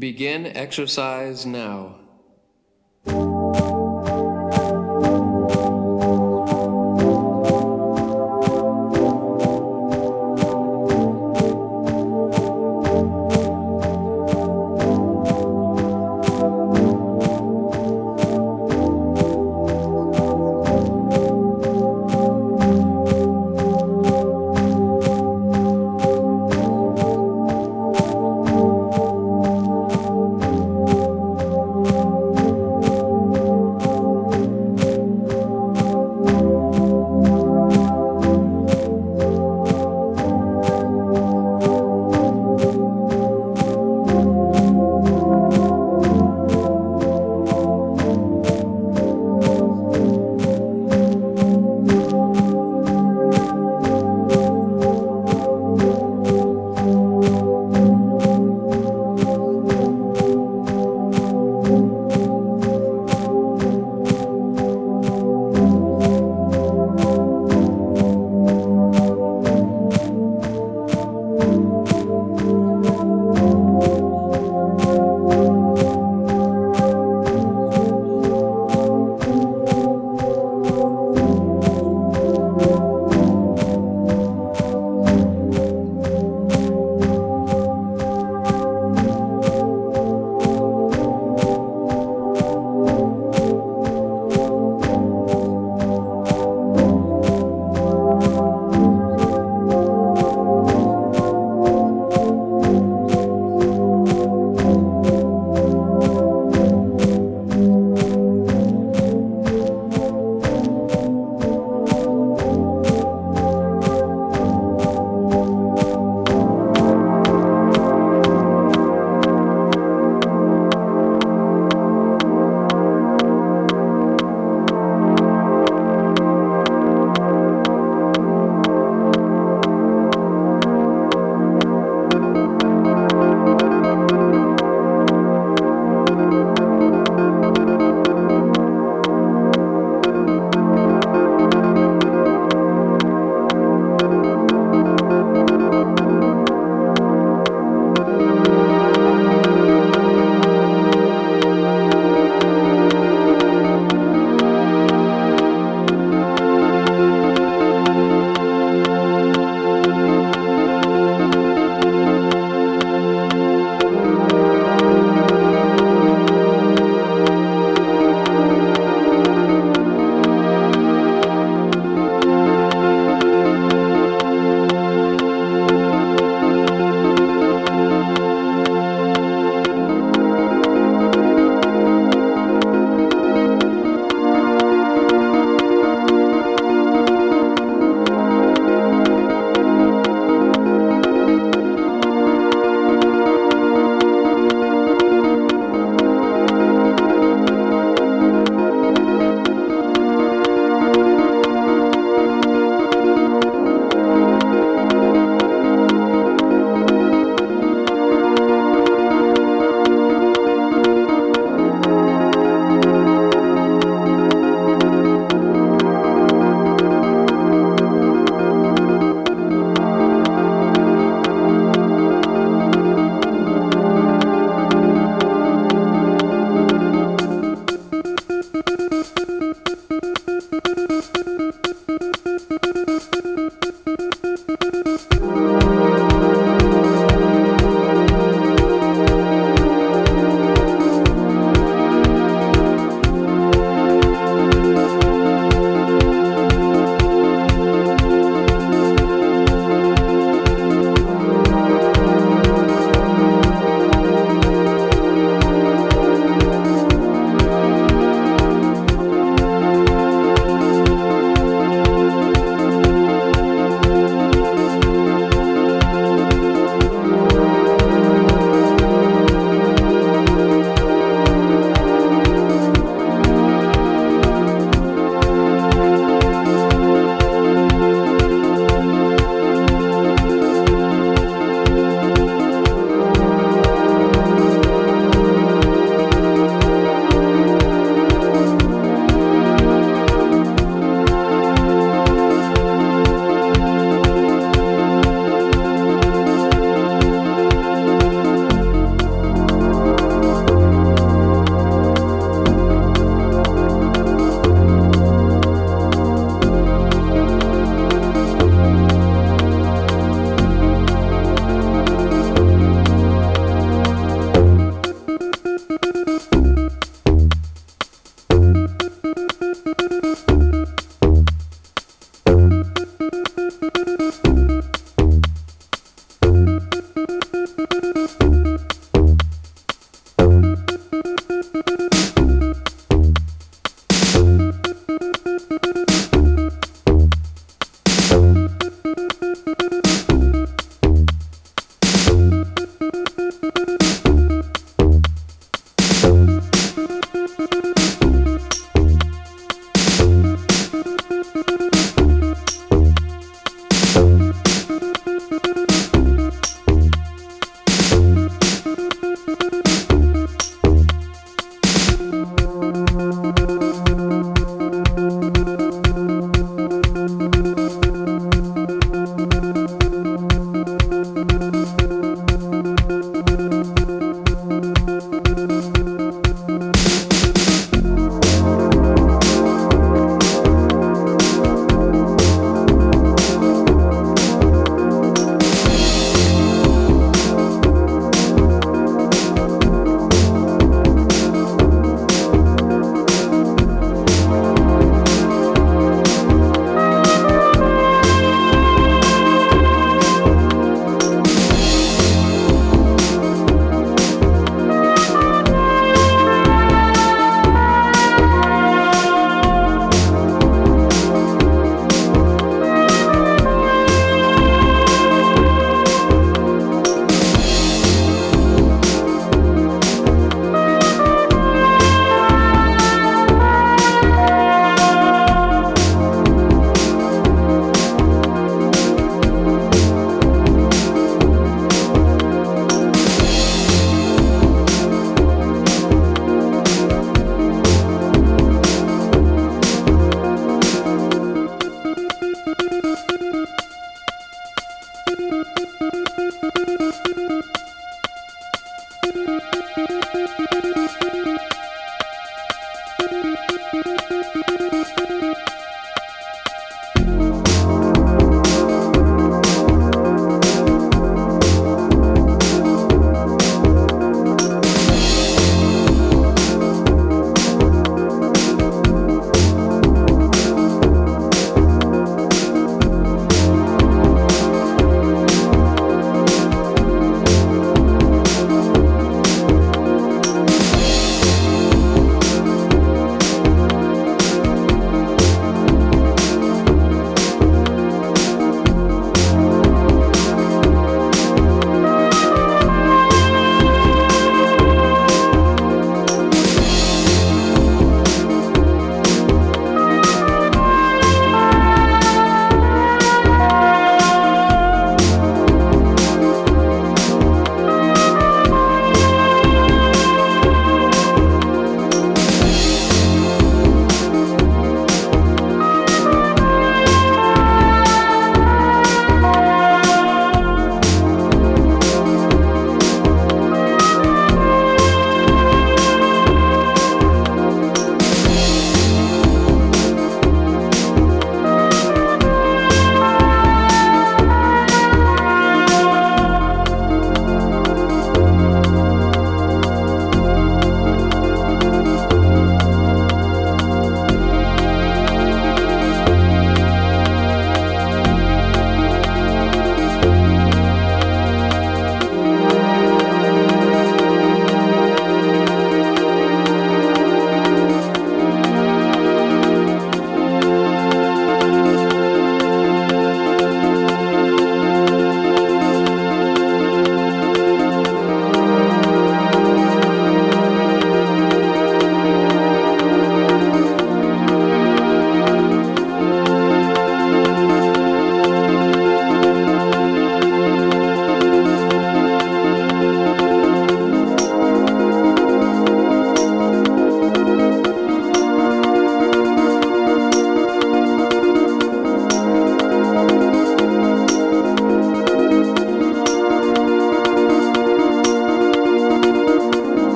Begin exercise now. Now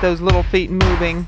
get those little feet moving.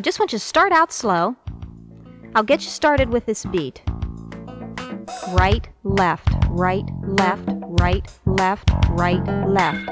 I just want you to start out slow. I'll get you started with this beat. Right, left, right, left, right, left, right, left.